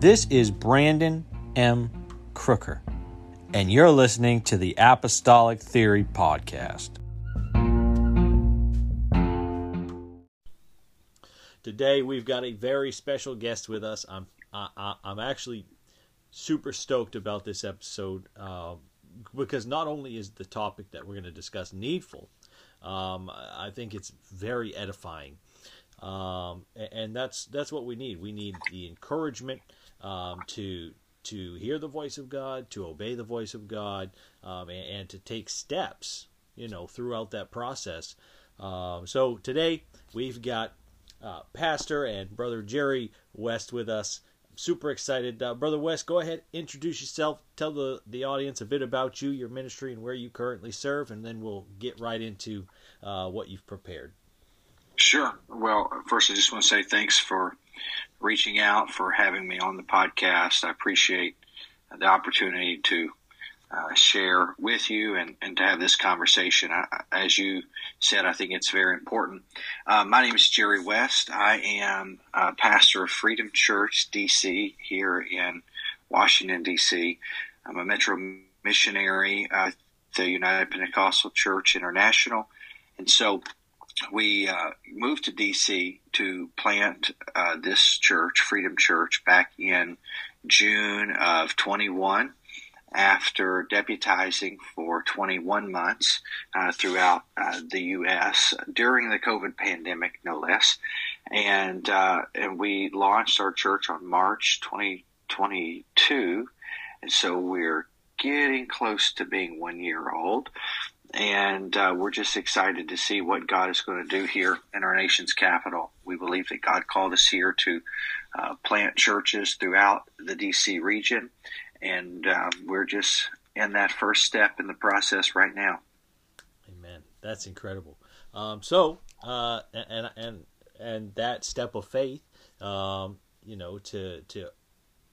This is Brandon M. Crooker, and you're listening to the Apostolic Theory Podcast. Today we've got a very special guest with us. I'm I, am actually super stoked about this episode uh, because not only is the topic that we're going to discuss needful, um, I think it's very edifying, um, and that's that's what we need. We need the encouragement um, to to hear the voice of God, to obey the voice of God, um, and, and, to take steps, you know, throughout that process. Um, so today we've got uh, Pastor and Brother Jerry West with us. super excited, uh, Brother West. Go ahead, introduce yourself, tell the the audience a bit about you, your ministry, and where you currently serve, and then we'll get right into uh, what you've prepared. Sure. Well, first, I just want to say thanks for reaching out, for having me on the podcast. I appreciate the opportunity to uh, share with you and, and to have this conversation. I, as you said, I think it's very important. Uh, my name is Jerry West. I am a pastor of Freedom Church, D.C., here in Washington, D.C. I'm a metro missionary at the United Pentecostal Church International. And so we uh, moved to DC to plant uh, this church, Freedom Church, back in June of 21 after deputizing for 21 months uh, throughout uh, the U.S. during the COVID pandemic, no less. And, uh, and we launched our church on March 2022. And so we're getting close to being one year old and uh, we're just excited to see what God is going to do here in our nation's capital. We believe that God called us here to uh, plant churches throughout the DC region, and um, we're just in that first step in the process right now. Amen. That's incredible. Um, so, uh, and and and that step of faith, um, you know, to to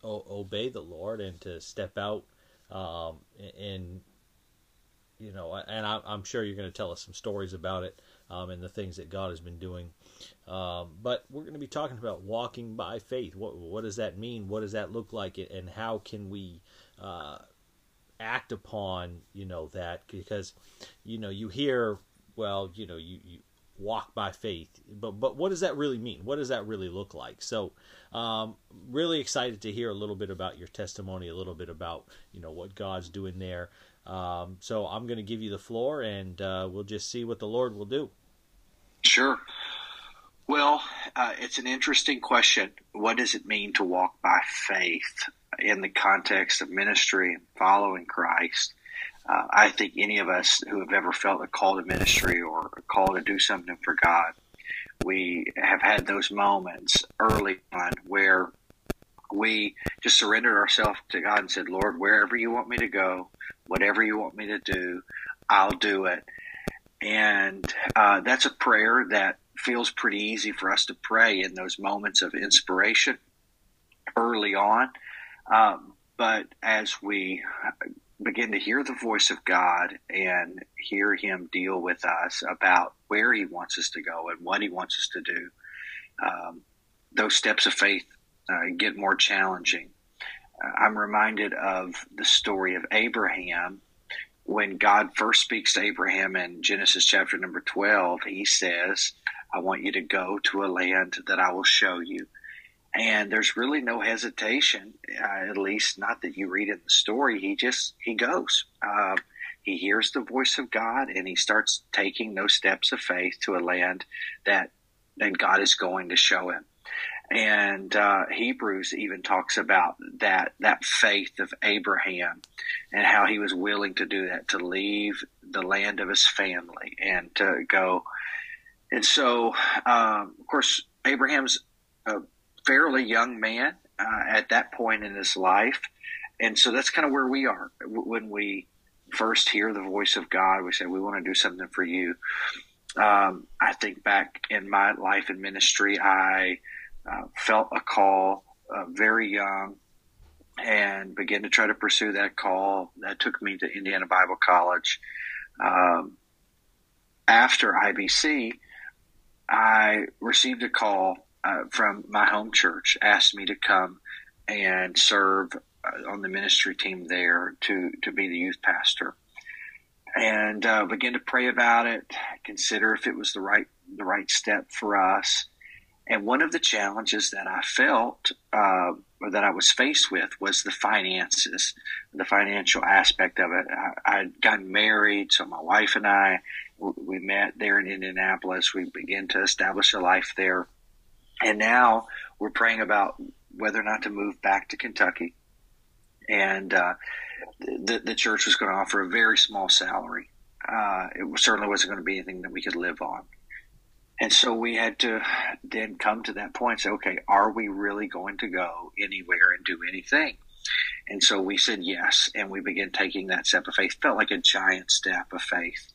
o- obey the Lord and to step out um, in you know, and I, am sure you're going to tell us some stories about it um, and the things that God has been doing. Um, but we're going to be talking about walking by faith. What what does that mean? What does that look like? And how can we uh, act upon you know that? Because you know you hear well, you know you, you walk by faith, but but what does that really mean? What does that really look like? So, um, really excited to hear a little bit about your testimony, a little bit about you know what God's doing there. Um, so I'm going to give you the floor, and uh, we'll just see what the Lord will do. Sure. Well, uh, it's an interesting question. What does it mean to walk by faith in the context of ministry and following Christ? Uh, I think any of us who have ever felt a call to ministry or a call to do something for God, we have had those moments early on where we just surrendered ourselves to God and said, Lord, wherever you want me to go, whatever you want me to do, I'll do it. And uh, that's a prayer that feels pretty easy for us to pray in those moments of inspiration early on. Um, but as we begin to hear the voice of God and hear Him deal with us about where He wants us to go and what He wants us to do, um, those steps of faith uh, get more challenging. Uh, I'm reminded of the story of Abraham. When God first speaks to Abraham in Genesis chapter number 12, he says, I want you to go to a land that I will show you. And there's really no hesitation, uh, at least not that you read in the story. He just, he goes. Uh, he hears the voice of God and he starts taking those steps of faith to a land that, that God is going to show him and uh, Hebrews even talks about that that faith of Abraham and how he was willing to do that to leave the land of his family and to go. And so, um, of course, Abraham's a fairly young man uh, at that point in his life, and so that's kind of where we are when we first hear the voice of God. We say we want to do something for you. Um, I think back in my life and ministry, I uh, felt a call uh, very young and began to try to pursue that call. That took me to Indiana Bible College. Um, after IBC, I received a call uh, from my home church, asked me to come and serve uh, on the ministry team there to to be the youth pastor, and uh, begin to pray about it, consider if it was the right the right step for us. And one of the challenges that I felt uh, or that I was faced with was the finances, the financial aspect of it. I, I'd gotten married, so my wife and I we met there in Indianapolis. We began to establish a life there, and now we're praying about whether or not to move back to Kentucky. And uh, the the church was going to offer a very small salary. Uh, it certainly wasn't going to be anything that we could live on. And so we had to then come to that point and say, okay, are we really going to go anywhere and do anything? And so we said yes, and we began taking that step of faith. Felt like a giant step of faith.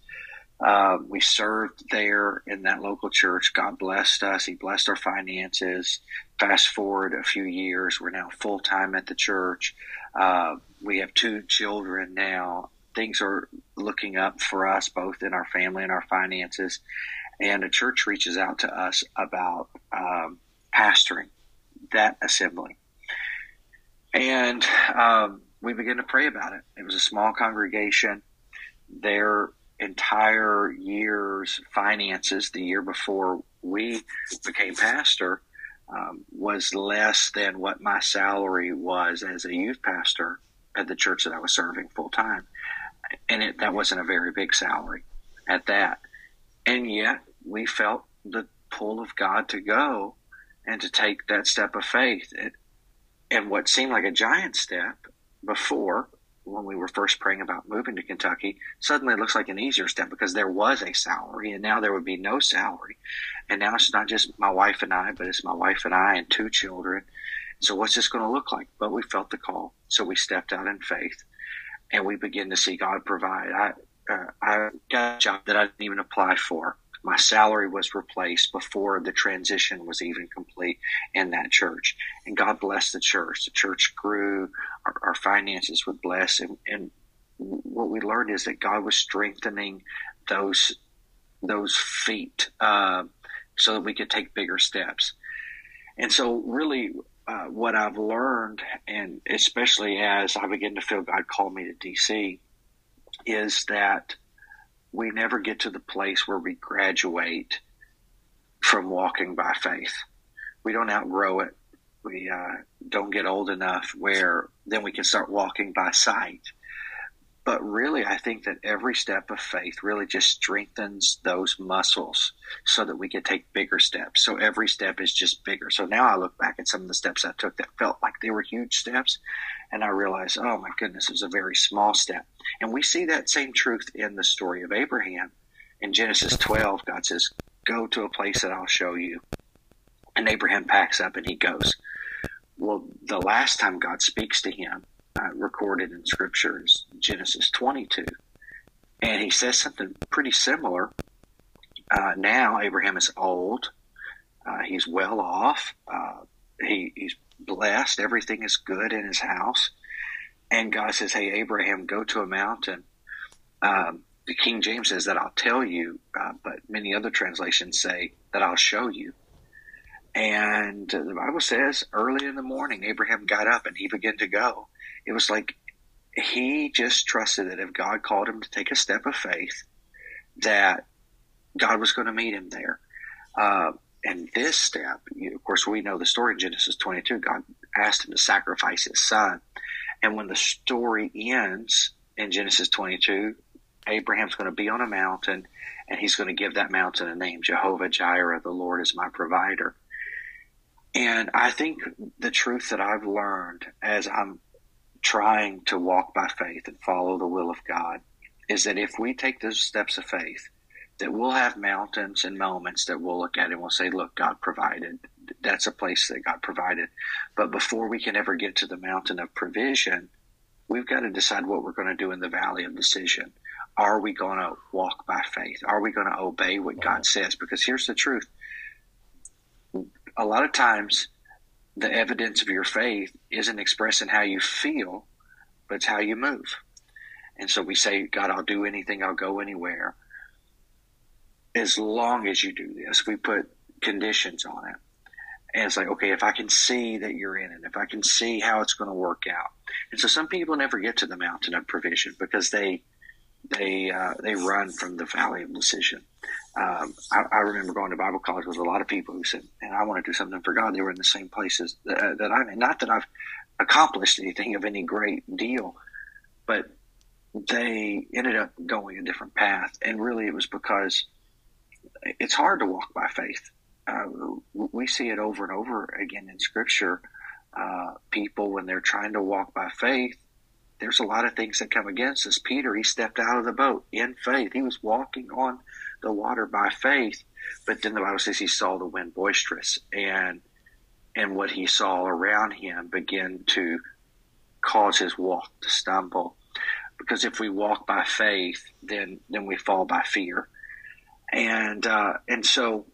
Uh, we served there in that local church. God blessed us. He blessed our finances. Fast forward a few years, we're now full time at the church. Uh, we have two children now. Things are looking up for us, both in our family and our finances. And a church reaches out to us about um, pastoring that assembly. And um, we began to pray about it. It was a small congregation. Their entire year's finances the year before we became pastor um, was less than what my salary was as a youth pastor at the church that I was serving full time. And it, that wasn't a very big salary at that. And yet we felt the pull of God to go and to take that step of faith. And what seemed like a giant step before when we were first praying about moving to Kentucky, suddenly it looks like an easier step because there was a salary and now there would be no salary. And now it's not just my wife and I, but it's my wife and I and two children. So what's this going to look like? But we felt the call. So we stepped out in faith and we began to see God provide. I, uh, I got a job that I didn't even apply for my salary was replaced before the transition was even complete in that church. And God blessed the church. The church grew, our, our finances were blessed. And, and what we learned is that God was strengthening those those feet uh, so that we could take bigger steps. And so, really, uh, what I've learned, and especially as I begin to feel God call me to DC, is that we never get to the place where we graduate from walking by faith. We don't outgrow it. We uh, don't get old enough where then we can start walking by sight. But really, I think that every step of faith really just strengthens those muscles so that we can take bigger steps. So every step is just bigger. So now I look back at some of the steps I took that felt like they were huge steps. And I realize, oh my goodness, it was a very small step. And we see that same truth in the story of Abraham. In Genesis 12, God says, Go to a place that I'll show you. And Abraham packs up and he goes. Well, the last time God speaks to him, uh, recorded in Scripture, is Genesis 22. And he says something pretty similar. Uh, now, Abraham is old. Uh, he's well off. Uh, he, he's blessed. Everything is good in his house. And God says, Hey, Abraham, go to a mountain. Um, the King James says that I'll tell you, uh, but many other translations say that I'll show you. And the Bible says early in the morning, Abraham got up and he began to go. It was like he just trusted that if God called him to take a step of faith, that God was going to meet him there. Uh, and this step, you, of course, we know the story in Genesis 22. God asked him to sacrifice his son. And when the story ends in Genesis 22, Abraham's going to be on a mountain and he's going to give that mountain a name Jehovah Jireh, the Lord is my provider. And I think the truth that I've learned as I'm trying to walk by faith and follow the will of God is that if we take those steps of faith, that we'll have mountains and moments that we'll look at and we'll say, look, God provided. That's a place that God provided. But before we can ever get to the mountain of provision, we've got to decide what we're going to do in the valley of decision. Are we going to walk by faith? Are we going to obey what God says? Because here's the truth. A lot of times, the evidence of your faith isn't expressing how you feel, but it's how you move. And so we say, God, I'll do anything, I'll go anywhere as long as you do this. We put conditions on it. And it's like, okay, if I can see that you're in it, if I can see how it's going to work out. And so some people never get to the mountain of provision because they, they, uh, they run from the valley of decision. Um, I, I, remember going to Bible college with a lot of people who said, and I want to do something for God. They were in the same places that, uh, that I'm in. Not that I've accomplished anything of any great deal, but they ended up going a different path. And really it was because it's hard to walk by faith. Uh, we see it over and over again in Scripture. Uh, people, when they're trying to walk by faith, there's a lot of things that come against us. Peter, he stepped out of the boat in faith. He was walking on the water by faith, but then the Bible says he saw the wind boisterous, and and what he saw around him began to cause his walk to stumble. Because if we walk by faith, then then we fall by fear and uh, and so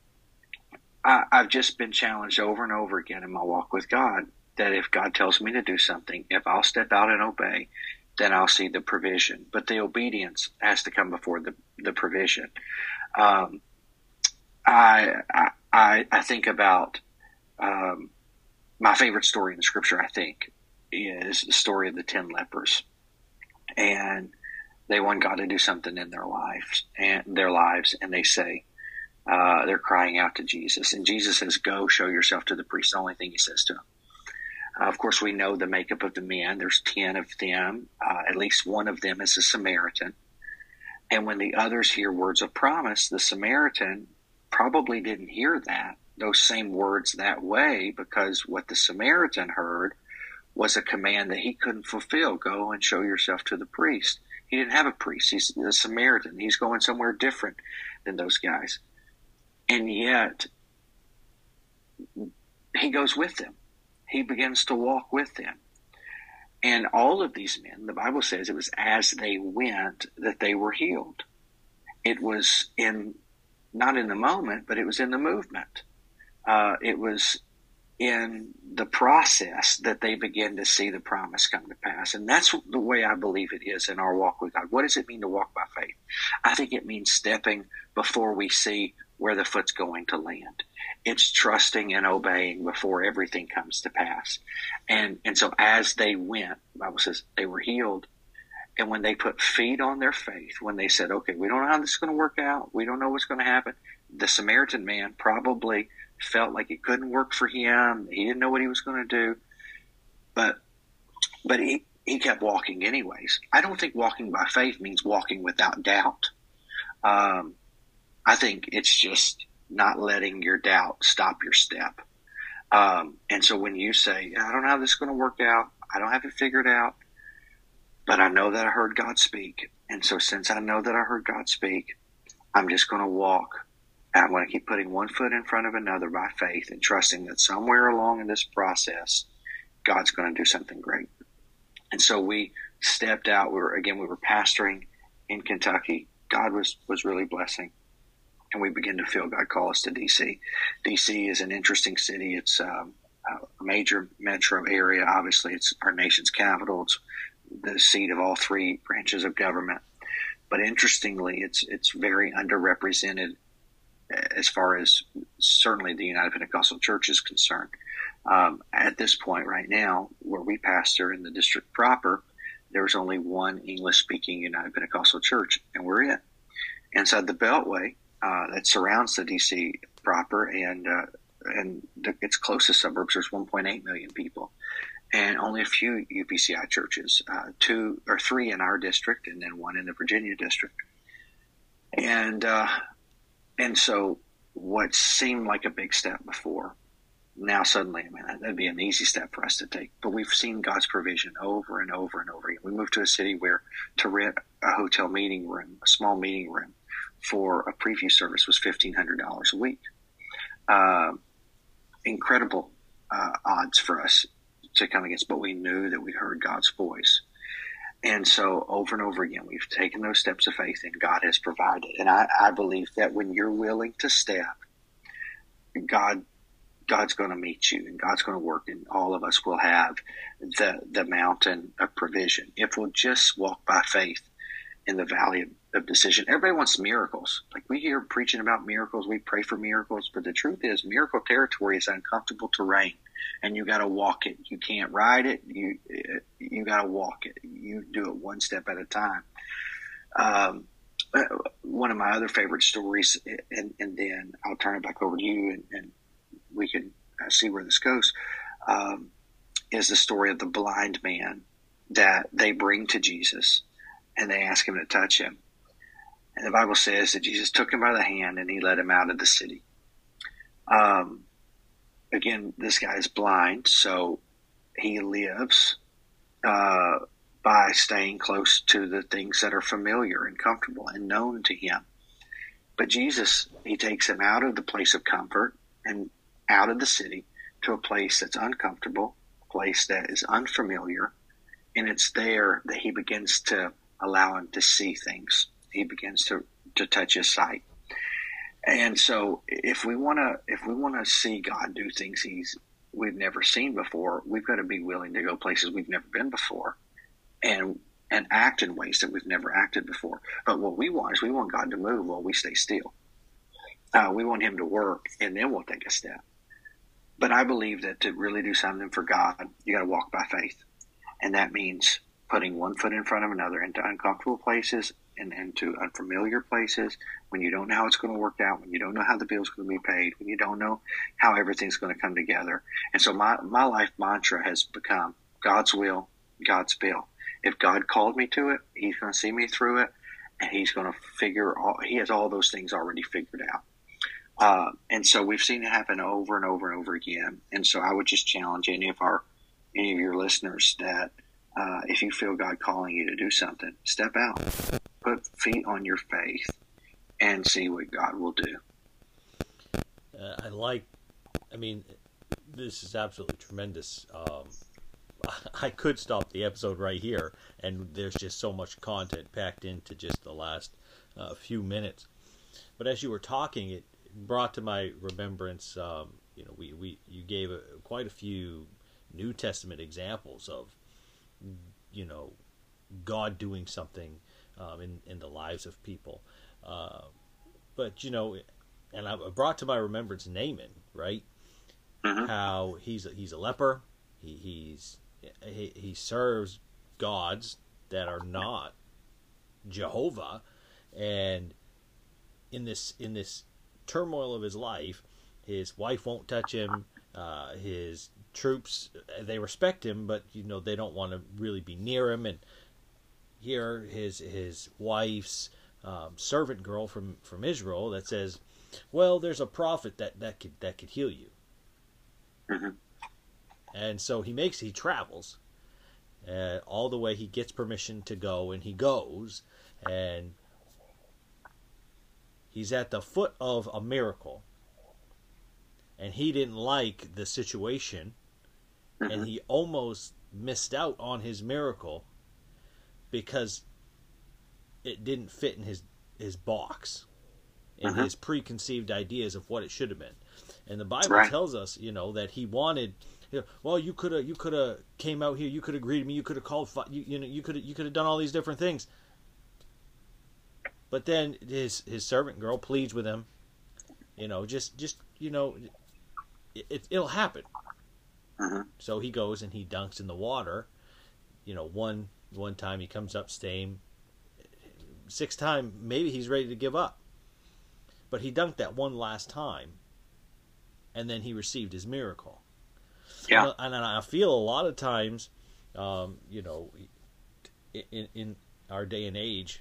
I, I've just been challenged over and over again in my walk with God that if God tells me to do something, if I'll step out and obey, then I'll see the provision. But the obedience has to come before the the provision. Um, I, I I think about um, my favorite story in the scripture. I think is the story of the ten lepers, and they want God to do something in their lives and their lives, and they say uh, they're crying out to Jesus, and Jesus says, "Go, show yourself to the priest." The only thing he says to them. Uh, of course, we know the makeup of the men. There's ten of them. Uh, at least one of them is a Samaritan. And when the others hear words of promise, the Samaritan probably didn't hear that those same words that way because what the Samaritan heard was a command that he couldn't fulfill. Go and show yourself to the priest. He didn't have a priest. He's a Samaritan. He's going somewhere different than those guys. And yet, he goes with them. He begins to walk with them. And all of these men, the Bible says it was as they went that they were healed. It was in, not in the moment, but it was in the movement. Uh, it was in the process that they begin to see the promise come to pass. And that's the way I believe it is in our walk with God. What does it mean to walk by faith? I think it means stepping before we see where the foot's going to land. It's trusting and obeying before everything comes to pass. And and so as they went, the Bible says they were healed. And when they put feet on their faith, when they said, Okay, we don't know how this is going to work out, we don't know what's going to happen, the Samaritan man probably felt like it couldn't work for him. He didn't know what he was going to do, but but he he kept walking anyways. I don't think walking by faith means walking without doubt. Um, I think it's just not letting your doubt stop your step. Um, and so when you say, I don't know how this is going to work out, I don't have it figured out, but I know that I heard God speak. And so since I know that I heard God speak, I'm just going to walk I'm going to keep putting one foot in front of another by faith and trusting that somewhere along in this process, God's going to do something great. And so we stepped out. We were, again, we were pastoring in Kentucky. God was, was really blessing. And we begin to feel God call us to DC. DC is an interesting city. It's um, a major metro area. Obviously, it's our nation's capital. It's the seat of all three branches of government. But interestingly, it's it's very underrepresented as far as certainly the United Pentecostal Church is concerned. Um, at this point, right now, where we pastor in the district proper, there's only one English speaking United Pentecostal church, and we're it. Inside the Beltway uh, that surrounds the DC proper and uh, and the, its closest suburbs, there's 1.8 million people, and only a few UPCI churches, uh, two or three in our district, and then one in the Virginia district. And uh, and so what seemed like a big step before, now suddenly, I mean, that'd be an easy step for us to take. But we've seen God's provision over and over and over again. We moved to a city where to rent a hotel meeting room, a small meeting room, for a preview service was fifteen hundred dollars a week. Uh, incredible uh, odds for us to come against, but we knew that we heard God's voice. And so over and over again, we've taken those steps of faith and God has provided. And I, I believe that when you're willing to step, God, God's going to meet you and God's going to work and all of us will have the, the mountain of provision. If we'll just walk by faith in the valley of, of decision. Everybody wants miracles. Like we hear preaching about miracles, we pray for miracles, but the truth is, miracle territory is uncomfortable terrain, and you got to walk it. You can't ride it. You you got to walk it. You do it one step at a time. Um, one of my other favorite stories, and, and then I'll turn it back over to you, and, and we can see where this goes. Um, is the story of the blind man that they bring to Jesus and they ask him to touch him. And the Bible says that Jesus took him by the hand and he led him out of the city. Um, again, this guy is blind, so he lives uh, by staying close to the things that are familiar and comfortable and known to him. But Jesus, he takes him out of the place of comfort and out of the city to a place that's uncomfortable, a place that is unfamiliar, and it's there that he begins to allow him to see things. He begins to, to touch his sight. And so if we want to if we want to see God do things he's we've never seen before, we've got to be willing to go places we've never been before and and act in ways that we've never acted before. But what we want is we want God to move while we stay still. Uh, we want him to work and then we'll take a step. But I believe that to really do something for God, you got to walk by faith. And that means putting one foot in front of another into uncomfortable places and into unfamiliar places when you don't know how it's going to work out, when you don't know how the bill's going to be paid, when you don't know how everything's going to come together. And so my, my life mantra has become God's will, God's bill. If God called me to it, He's going to see me through it, and He's going to figure all, He has all those things already figured out. Uh, and so we've seen it happen over and over and over again. And so I would just challenge any of our, any of your listeners that uh, if you feel God calling you to do something, step out, put feet on your faith, and see what God will do. Uh, I like, I mean, this is absolutely tremendous. Um, I could stop the episode right here, and there's just so much content packed into just the last uh, few minutes. But as you were talking, it brought to my remembrance, um, you know, we, we you gave a, quite a few New Testament examples of you know, God doing something um, in in the lives of people. Uh, but you know, and I brought to my remembrance Naaman, right? Mm-hmm. How he's a, he's a leper. He he's he, he serves gods that are not Jehovah, and in this in this turmoil of his life, his wife won't touch him. Uh, his troops they respect him, but you know they don't want to really be near him. And here, his his wife's um, servant girl from from Israel that says, "Well, there's a prophet that that could that could heal you." Mm-hmm. And so he makes he travels uh, all the way. He gets permission to go, and he goes, and he's at the foot of a miracle and he didn't like the situation mm-hmm. and he almost missed out on his miracle because it didn't fit in his his box in mm-hmm. his preconceived ideas of what it should have been and the bible right. tells us you know that he wanted you know, well you could have you could have came out here you could have greeted me you could have called you, you know you could you could have done all these different things but then his his servant girl pleads with him you know just just you know it, will happen. Uh-huh. So he goes and he dunks in the water. You know, one one time he comes up staying. Sixth time, maybe he's ready to give up. But he dunked that one last time, and then he received his miracle. Yeah, and, and I feel a lot of times, um, you know, in in our day and age,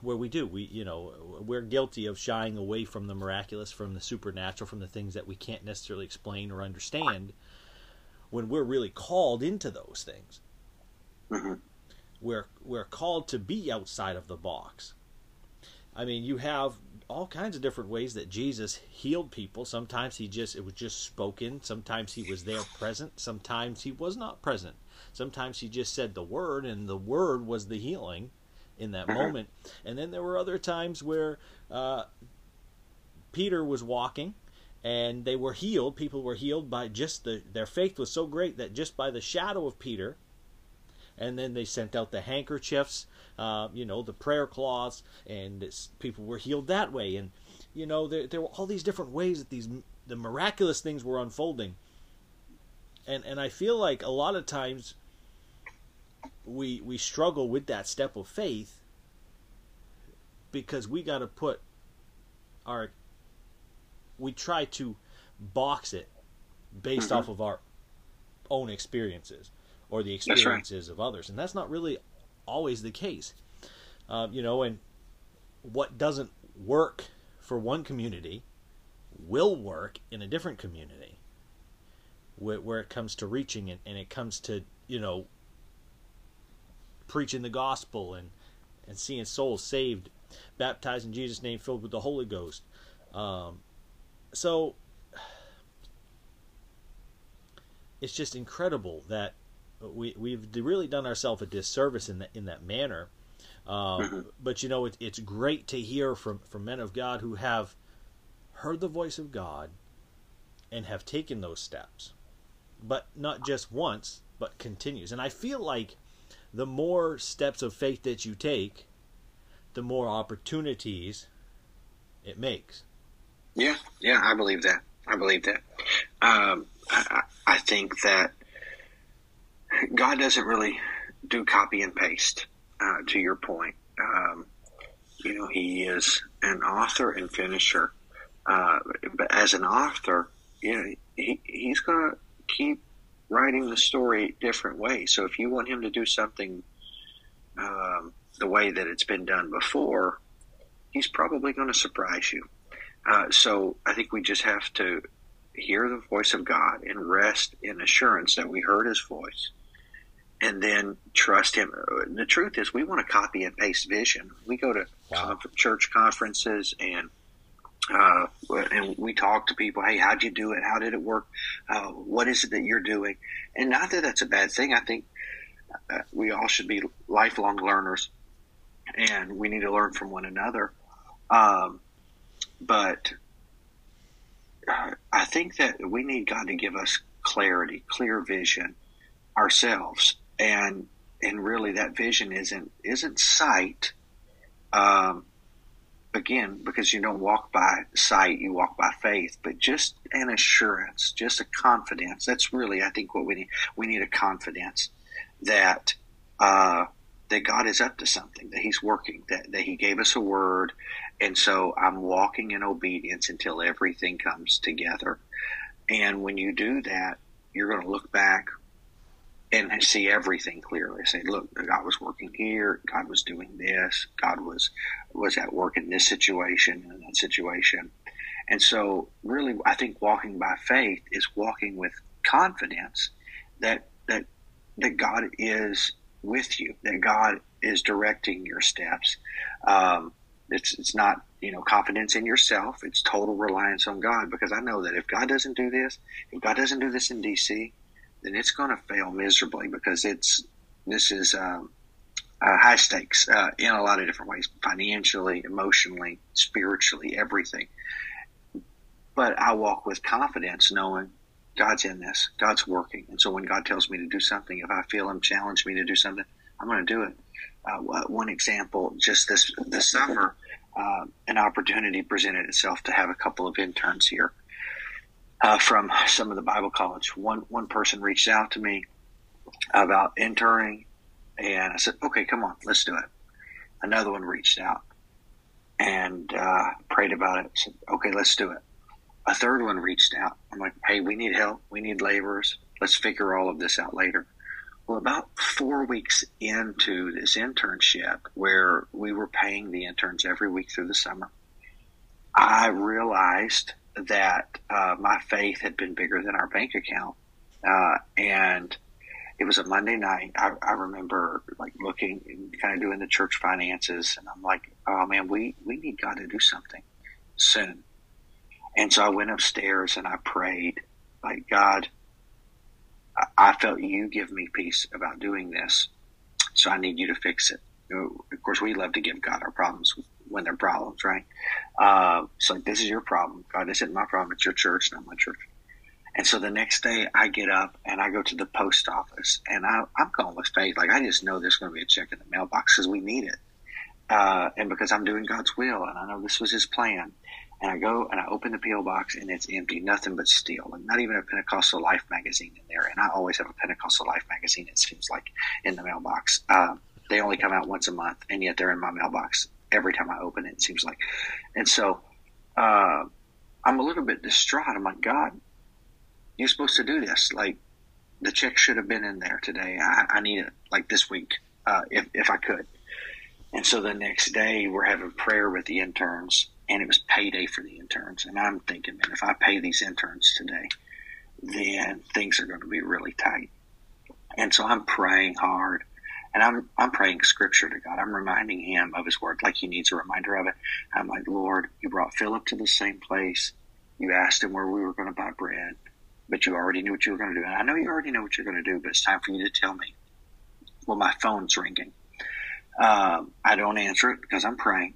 where we do we you know we're guilty of shying away from the miraculous from the supernatural from the things that we can't necessarily explain or understand when we're really called into those things mm-hmm. we're we're called to be outside of the box i mean you have all kinds of different ways that jesus healed people sometimes he just it was just spoken sometimes he was there present sometimes he was not present sometimes he just said the word and the word was the healing in that mm-hmm. moment. And then there were other times where uh, Peter was walking and they were healed. People were healed by just the, their faith was so great that just by the shadow of Peter, and then they sent out the handkerchiefs, uh, you know, the prayer cloths, and people were healed that way. And you know, there there were all these different ways that these the miraculous things were unfolding. And and I feel like a lot of times we we struggle with that step of faith because we got to put our we try to box it based mm-hmm. off of our own experiences or the experiences right. of others, and that's not really always the case. Um, you know, and what doesn't work for one community will work in a different community where, where it comes to reaching and, and it comes to you know preaching the gospel and and seeing souls saved baptized in jesus name filled with the holy ghost um, so it's just incredible that we we've really done ourselves a disservice in that in that manner. Um, mm-hmm. But you know, it, it's great to hear from from men of God who have heard the voice of God and have taken those steps, but not just once, but continues. And I feel like the more steps of faith that you take, the more opportunities it makes. Yeah, yeah, I believe that. I believe that. Um, I, I think that God doesn't really do copy and paste. Uh, to your point, um, you know, He is an author and finisher. Uh, but as an author, you know, he, He's going to keep writing the story different ways. So if you want Him to do something um, the way that it's been done before, He's probably going to surprise you. Uh, so I think we just have to hear the voice of God and rest in assurance that we heard His voice, and then trust Him. The truth is, we want to copy and paste vision. We go to wow. church conferences and uh, and we talk to people. Hey, how'd you do it? How did it work? Uh, what is it that you're doing? And not that that's a bad thing. I think uh, we all should be lifelong learners, and we need to learn from one another. Um, but I think that we need God to give us clarity, clear vision ourselves, and and really that vision isn't isn't sight. Um, again, because you don't walk by sight, you walk by faith, but just an assurance, just a confidence. That's really, I think, what we need. We need a confidence that uh, that God is up to something, that He's working, that, that He gave us a word. And so I'm walking in obedience until everything comes together. And when you do that, you're going to look back and see everything clearly. Say, look, God was working here. God was doing this. God was was at work in this situation and that situation. And so, really, I think walking by faith is walking with confidence that that that God is with you, that God is directing your steps. Um, it's it's not you know confidence in yourself. It's total reliance on God because I know that if God doesn't do this, if God doesn't do this in DC, then it's going to fail miserably because it's this is um, uh, high stakes uh, in a lot of different ways, financially, emotionally, spiritually, everything. But I walk with confidence, knowing God's in this. God's working. And so when God tells me to do something, if I feel Him challenge me to do something, I'm going to do it. Uh, one example, just this this summer, uh, an opportunity presented itself to have a couple of interns here uh, from some of the Bible college. One one person reached out to me about interning, and I said, "Okay, come on, let's do it." Another one reached out and uh, prayed about it. Said, "Okay, let's do it." A third one reached out. I'm like, hey, we need help. We need laborers. Let's figure all of this out later. Well, about four weeks into this internship, where we were paying the interns every week through the summer, I realized that uh, my faith had been bigger than our bank account. Uh, and it was a Monday night. I, I remember like looking and kind of doing the church finances, and I'm like, oh man, we, we need God to do something soon. And so I went upstairs and I prayed, like, God, I felt you give me peace about doing this. So I need you to fix it. Of course, we love to give God our problems when they're problems, right? Uh, so this is your problem. God, this isn't my problem. It's your church, not my church. And so the next day I get up and I go to the post office and I, I'm going with faith. Like I just know there's going to be a check in the mailbox because we need it. Uh, and because I'm doing God's will and I know this was his plan. And I go and I open the P.O. box and it's empty, nothing but steel, and not even a Pentecostal Life magazine in there. And I always have a Pentecostal Life magazine, it seems like, in the mailbox. Uh, they only come out once a month, and yet they're in my mailbox every time I open it, it seems like. And so uh, I'm a little bit distraught. I'm like, God, you're supposed to do this. Like, the check should have been in there today. I, I need it, like this week, uh, if, if I could. And so the next day, we're having prayer with the interns and it was payday for the interns. And I'm thinking, man, if I pay these interns today, then things are going to be really tight. And so I'm praying hard, and I'm I'm praying scripture to God. I'm reminding Him of His word, like He needs a reminder of it. I'm like, Lord, you brought Philip to the same place. You asked him where we were going to buy bread, but you already knew what you were going to do. And I know you already know what you're going to do, but it's time for you to tell me. Well, my phone's ringing. Um, I don't answer it because I'm praying.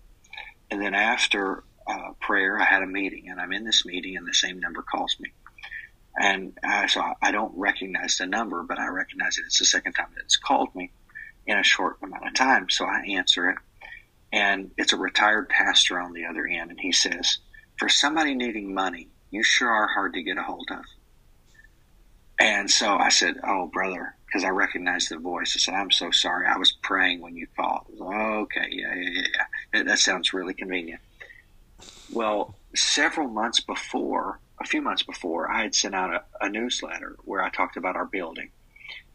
And then after uh, prayer, I had a meeting, and I'm in this meeting, and the same number calls me. And I, so I don't recognize the number, but I recognize it. It's the second time that it's called me in a short amount of time. So I answer it, and it's a retired pastor on the other end, and he says, "For somebody needing money, you sure are hard to get a hold of." And so I said, "Oh, brother," because I recognized the voice. I said, "I'm so sorry. I was praying when you called." okay, yeah, yeah, yeah, yeah. That sounds really convenient. Well, several months before, a few months before, I had sent out a, a newsletter where I talked about our building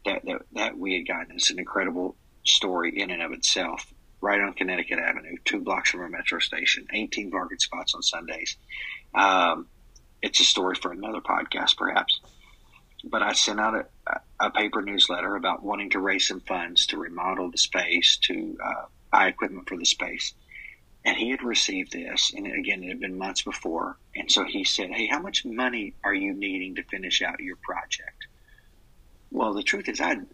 that, that that we had gotten. It's an incredible story in and of itself. Right on Connecticut Avenue, two blocks from our metro station, 18 parking spots on Sundays. Um, it's a story for another podcast, perhaps but I sent out a, a, paper newsletter about wanting to raise some funds to remodel the space, to uh, buy equipment for the space. And he had received this, and again, it had been months before. And so he said, Hey, how much money are you needing to finish out your project? Well, the truth is, I'd,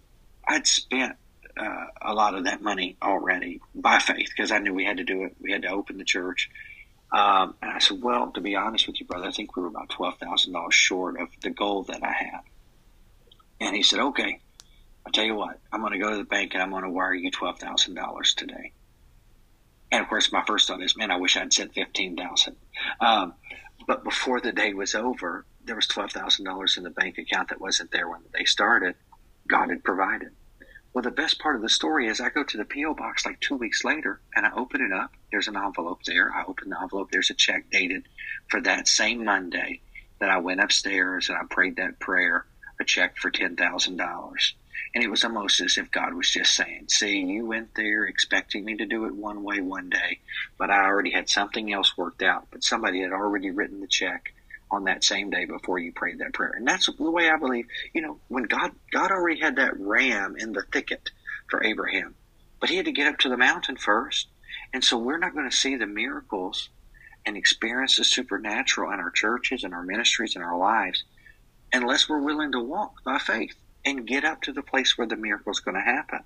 I'd spent uh, a lot of that money already by faith because I knew we had to do it. We had to open the church. Um, and I said, Well, to be honest with you, brother, I think we were about $12,000 short of the goal that I had. And he said, okay, I'll tell you what, I'm going to go to the bank and I'm going to wire you $12,000 today. And of course, my first thought is, man, I wish I'd said 15000 um, But before the day was over, there was $12,000 in the bank account that wasn't there when they started. God had provided. Well, the best part of the story is I go to the P.O. box like two weeks later and I open it up. There's an envelope there. I open the envelope. There's a check dated for that same Monday that I went upstairs and I prayed that prayer a check for $10,000. And it was almost as if God was just saying, See, you went there expecting me to do it one way one day, but I already had something else worked out. But somebody had already written the check on that same day before you prayed that prayer. And that's the way I believe, you know, when God, God already had that ram in the thicket for Abraham, but he had to get up to the mountain first. And so we're not going to see the miracles and experience the supernatural in our churches and our ministries and our lives unless we're willing to walk by faith and get up to the place where the miracle is going to happen.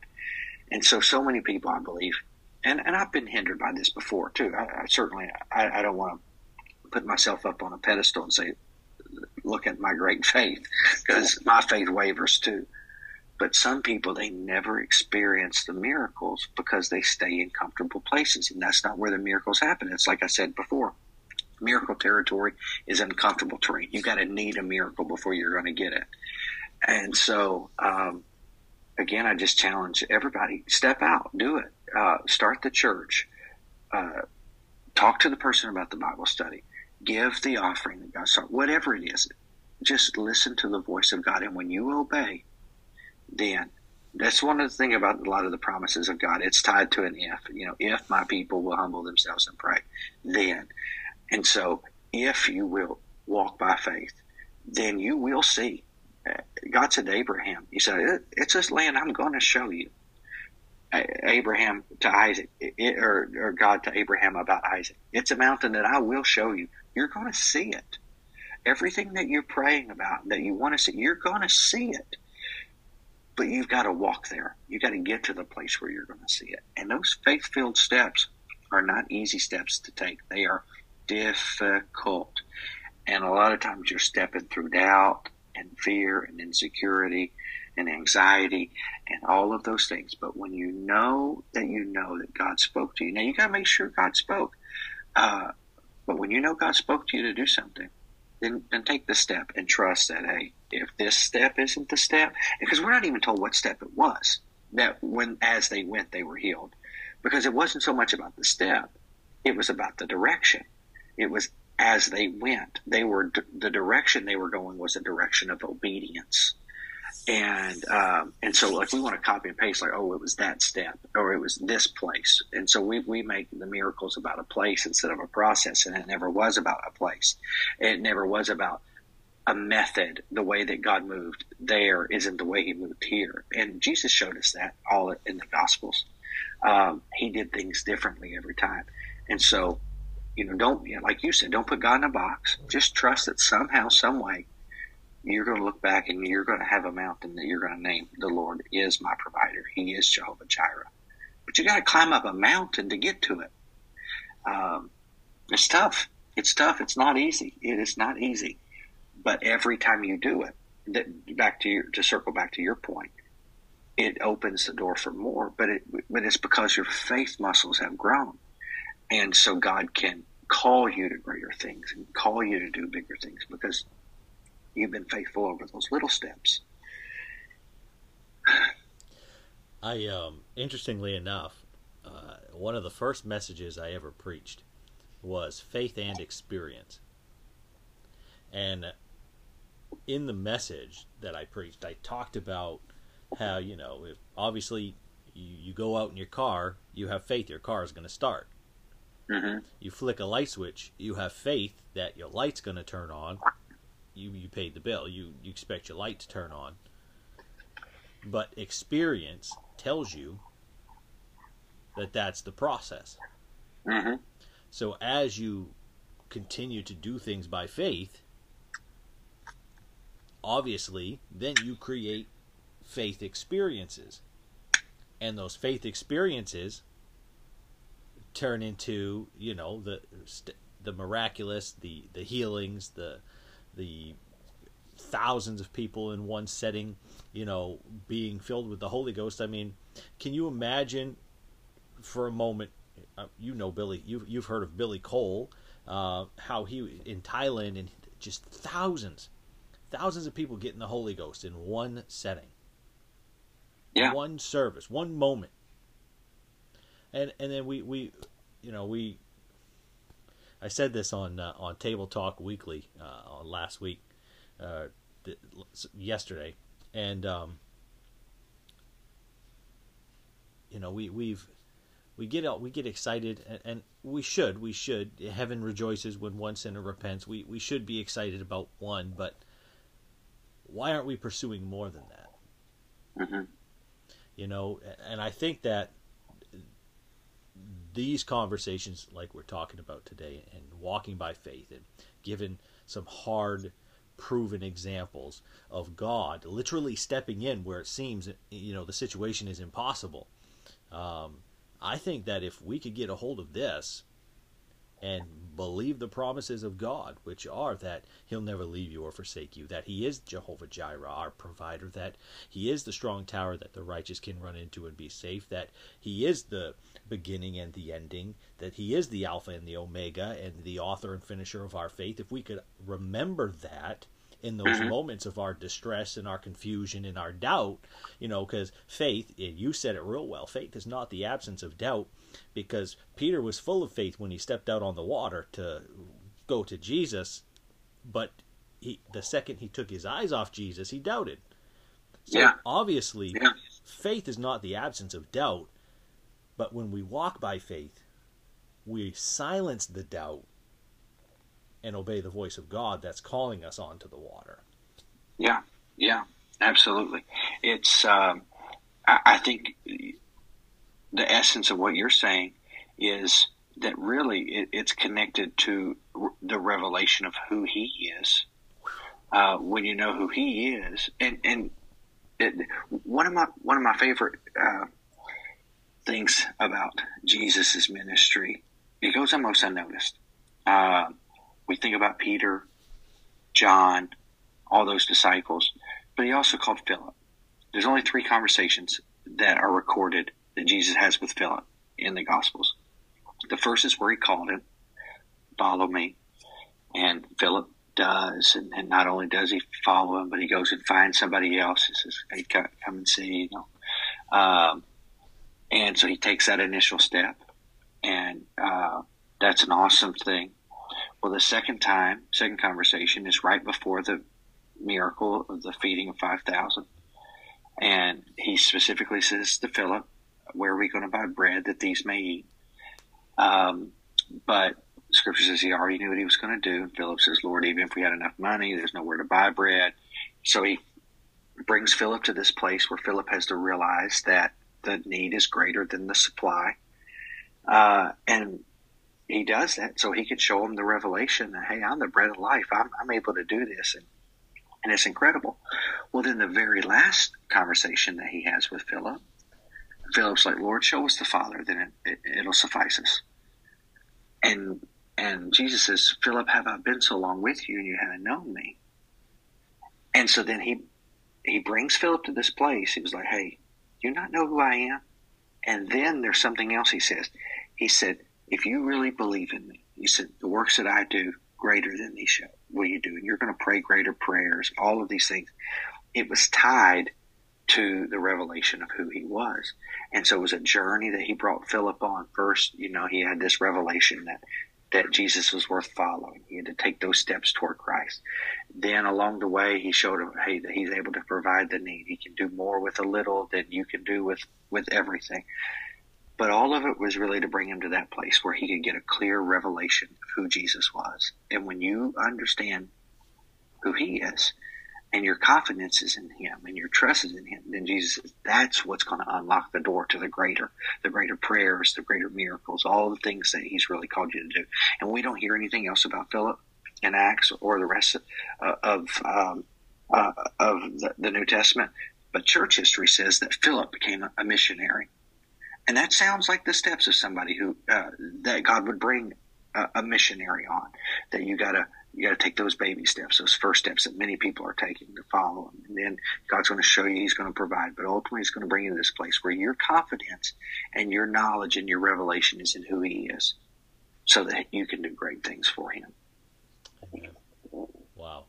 And so, so many people, I believe, and, and I've been hindered by this before too. I, I certainly, I, I don't want to put myself up on a pedestal and say, look at my great faith, because my faith wavers too. But some people, they never experience the miracles because they stay in comfortable places, and that's not where the miracles happen. It's like I said before miracle territory is uncomfortable terrain. You've got to need a miracle before you're going to get it. And so, um, again, I just challenge everybody: step out, do it, uh, start the church, uh, talk to the person about the Bible study, give the offering that God saw, whatever it is. Just listen to the voice of God, and when you obey, then that's one of the things about a lot of the promises of God. It's tied to an if. You know, if my people will humble themselves and pray, then and so, if you will walk by faith, then you will see. God said to Abraham, He said, It's this land I'm going to show you. Abraham to Isaac, or, or God to Abraham about Isaac. It's a mountain that I will show you. You're going to see it. Everything that you're praying about, that you want to see, you're going to see it. But you've got to walk there. You've got to get to the place where you're going to see it. And those faith filled steps are not easy steps to take. They are difficult. And a lot of times you're stepping through doubt and fear and insecurity and anxiety and all of those things. But when you know that you know that God spoke to you, now you got to make sure God spoke. Uh, but when you know God spoke to you to do something, then, then take the step and trust that, hey, if this step isn't the step, because we're not even told what step it was, that when as they went, they were healed. Because it wasn't so much about the step, it was about the direction. It was as they went, they were the direction they were going was a direction of obedience and um, and so like we want to copy and paste like oh it was that step or it was this place. And so we, we make the miracles about a place instead of a process and it never was about a place. It never was about a method the way that god moved there isn't the way he moved here. And jesus showed us that all in the gospels. Um, he did things differently every time. And so you know don't like you said don't put god in a box. Just trust that somehow some way you're going to look back and you're going to have a mountain that you're going to name the Lord is my provider. He is Jehovah Jireh. But you got to climb up a mountain to get to it. Um, it's tough. It's tough. It's not easy. It is not easy. But every time you do it, that back to your, to circle back to your point, it opens the door for more. But it but it's because your faith muscles have grown, and so God can call you to greater things and call you to do bigger things because you've been faithful over those little steps. I um, interestingly enough, uh, one of the first messages I ever preached was faith and experience. And in the message that I preached, I talked about how, you know, if obviously you, you go out in your car, you have faith your car is going to start. Mm-hmm. You flick a light switch, you have faith that your light's going to turn on you you paid the bill. You you expect your light to turn on. But experience tells you that that's the process. Mm-hmm. So as you continue to do things by faith, obviously, then you create faith experiences. And those faith experiences turn into, you know, the the miraculous, the the healings, the the thousands of people in one setting, you know, being filled with the Holy Ghost. I mean, can you imagine for a moment? Uh, you know, Billy, you've you've heard of Billy Cole, uh, how he in Thailand and just thousands, thousands of people getting the Holy Ghost in one setting, yeah, one service, one moment, and and then we we, you know, we I said this on uh, on Table Talk Weekly uh, on last week, uh, th- yesterday, and um, you know we we've we get out we get excited and, and, we should we should. Heaven rejoices when one sinner repents. We we should be excited about one but why aren't we pursuing more than that? Mm-hmm. you know and i think that these conversations, like we're talking about today, and walking by faith, and given some hard, proven examples of God literally stepping in where it seems you know the situation is impossible. Um, I think that if we could get a hold of this and believe the promises of God, which are that He'll never leave you or forsake you, that He is Jehovah Jireh, our provider, that He is the strong tower that the righteous can run into and be safe, that He is the beginning and the ending, that He is the Alpha and the Omega and the author and finisher of our faith. If we could remember that, in those mm-hmm. moments of our distress and our confusion and our doubt, you know, because faith, you said it real well, faith is not the absence of doubt, because Peter was full of faith when he stepped out on the water to go to Jesus, but he, the second he took his eyes off Jesus, he doubted. So yeah. obviously, yeah. faith is not the absence of doubt, but when we walk by faith, we silence the doubt and obey the voice of God that's calling us onto the water. Yeah, yeah, absolutely. It's, um, I, I think the essence of what you're saying is that really it, it's connected to the revelation of who He is. Uh, when you know who He is, and and it, one of my one of my favorite uh, things about Jesus' ministry, it goes almost unnoticed. Uh, we think about Peter, John, all those disciples, but he also called Philip. There's only three conversations that are recorded that Jesus has with Philip in the Gospels. The first is where he called him, follow me. And Philip does. And, and not only does he follow him, but he goes and finds somebody else He says, hey, come, come and see, you know. Um, and so he takes that initial step. And uh, that's an awesome thing. Well, the second time, second conversation is right before the miracle of the feeding of 5,000. And he specifically says to Philip, Where are we going to buy bread that these may eat? Um, but Scripture says he already knew what he was going to do. And Philip says, Lord, even if we had enough money, there's nowhere to buy bread. So he brings Philip to this place where Philip has to realize that the need is greater than the supply. Uh, and he does that so he could show them the revelation that, hey, I'm the bread of life. I'm, I'm able to do this. And, and it's incredible. Well, then the very last conversation that he has with Philip, Philip's like, Lord, show us the Father, then it, it, it'll suffice us. And and Jesus says, Philip, have I been so long with you and you haven't known me? And so then he he brings Philip to this place. He was like, Hey, do you not know who I am? And then there's something else he says. He said, If you really believe in me, he said, the works that I do, greater than these shall, will you do. And you're going to pray greater prayers, all of these things. It was tied to the revelation of who he was. And so it was a journey that he brought Philip on. First, you know, he had this revelation that that Jesus was worth following. He had to take those steps toward Christ. Then along the way, he showed him, hey, that he's able to provide the need. He can do more with a little than you can do with, with everything. But all of it was really to bring him to that place where he could get a clear revelation of who Jesus was. And when you understand who he is, and your confidence is in him and your trust is in him, then Jesus that's what's going to unlock the door to the greater, the greater prayers, the greater miracles, all the things that he's really called you to do. And we don't hear anything else about Philip in Acts or the rest of, uh, of, um, uh, of the, the, New Testament. But church history says that Philip became a missionary. And that sounds like the steps of somebody who, uh, that God would bring a, a missionary on, that you gotta, you got to take those baby steps, those first steps that many people are taking to follow him. And then God's going to show you He's going to provide. But ultimately, He's going to bring you to this place where your confidence and your knowledge and your revelation is in who He is so that you can do great things for Him. Wow.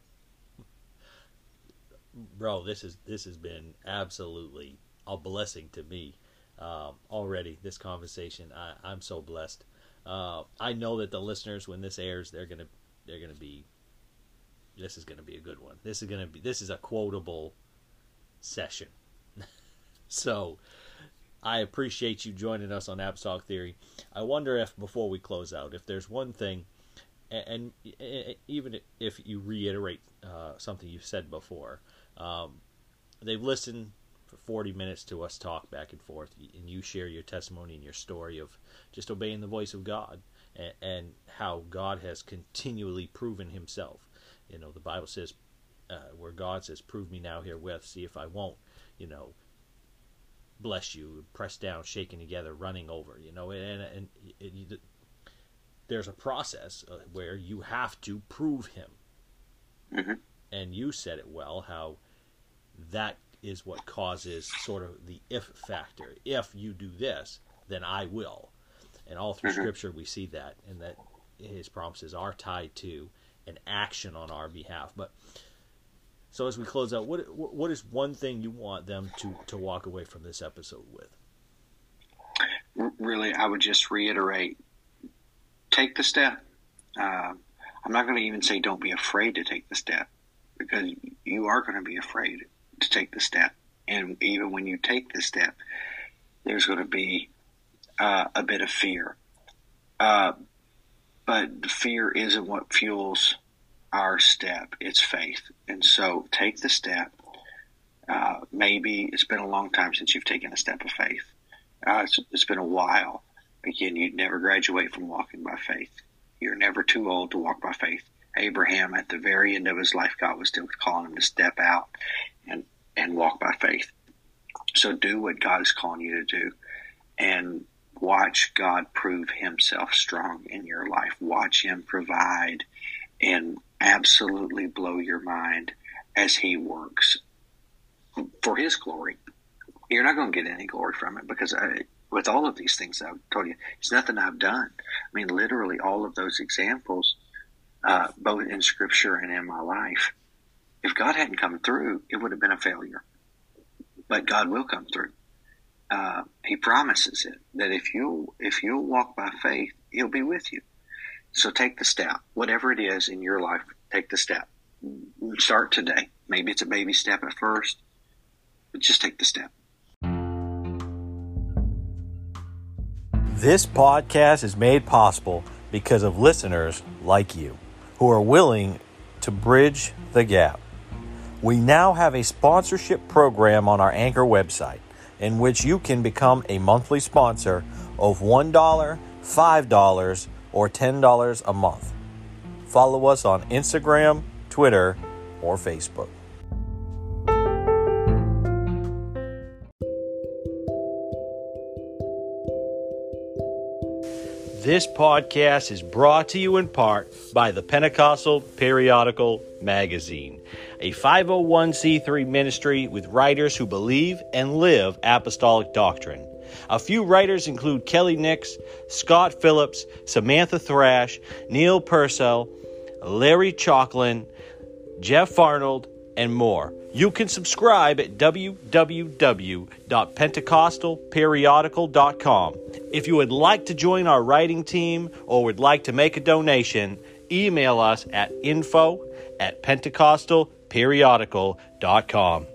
Bro, this is this has been absolutely a blessing to me um, already. This conversation, I, I'm so blessed. Uh, I know that the listeners, when this airs, they're gonna they're to be this is to be a good one. This is to be this is a quotable session. so I appreciate you joining us on Apostolic Theory. I wonder if before we close out, if there's one thing, and, even if you reiterate uh, something you've said before, um, they've listened for 40 minutes to us talk back and forth, and you share your testimony and your story of just obeying the voice of God and, and how God has continually proven Himself. You know, the Bible says, uh, where God says, "Prove me now herewith, see if I won't." You know, bless you, pressed down, shaken together, running over. You know, and and it, it, there's a process uh, where you have to prove Him. Mm-hmm. And you said it well, how that is what causes sort of the if factor. If you do this, then I will. And all through mm-hmm. Scripture, we see that, and that His promises are tied to an action on our behalf. But so as we close out, what what is one thing you want them to to walk away from this episode with? Really, I would just reiterate: take the step. Uh, I'm not going to even say don't be afraid to take the step because you are going to be afraid to take the step. And even when you take the step, there's going to be uh, a bit of fear. Uh, but the fear isn't what fuels our step, it's faith. And so take the step. Uh, maybe it's been a long time since you've taken a step of faith. Uh, it's, it's been a while. Again, you'd never graduate from walking by faith. You're never too old to walk by faith. Abraham, at the very end of his life, God was still calling him to step out and, walk by faith. So do what God is calling you to do. And watch God prove himself strong in your life. Watch him provide and absolutely blow your mind as He works for His glory. You're not going to get any glory from it because I, with all of these things I've told you, it's nothing I've done. I mean, literally, all of those examples, uh, both in Scripture and in my life, if God hadn't come through, it would have been a failure. But God will come through. Uh, he promises it that if you if you walk by faith, He'll be with you. So take the step, whatever it is in your life. Take the step. Start today. Maybe it's a baby step at first, but just take the step. This podcast is made possible because of listeners like you who are willing to bridge the gap. We now have a sponsorship program on our Anchor website in which you can become a monthly sponsor of $1, $5, or $10 a month. Follow us on Instagram, Twitter, or Facebook. This podcast is brought to you in part by the Pentecostal Periodical Magazine, a 501c3 ministry with writers who believe and live apostolic doctrine. A few writers include Kelly Nix, Scott Phillips, Samantha Thrash, Neil Purcell, Larry Chalklin, Jeff Arnold, and more. You can subscribe at www.pentecostalperiodical.com. If you would like to join our writing team or would like to make a donation, email us at info at pentecostalperiodical.com.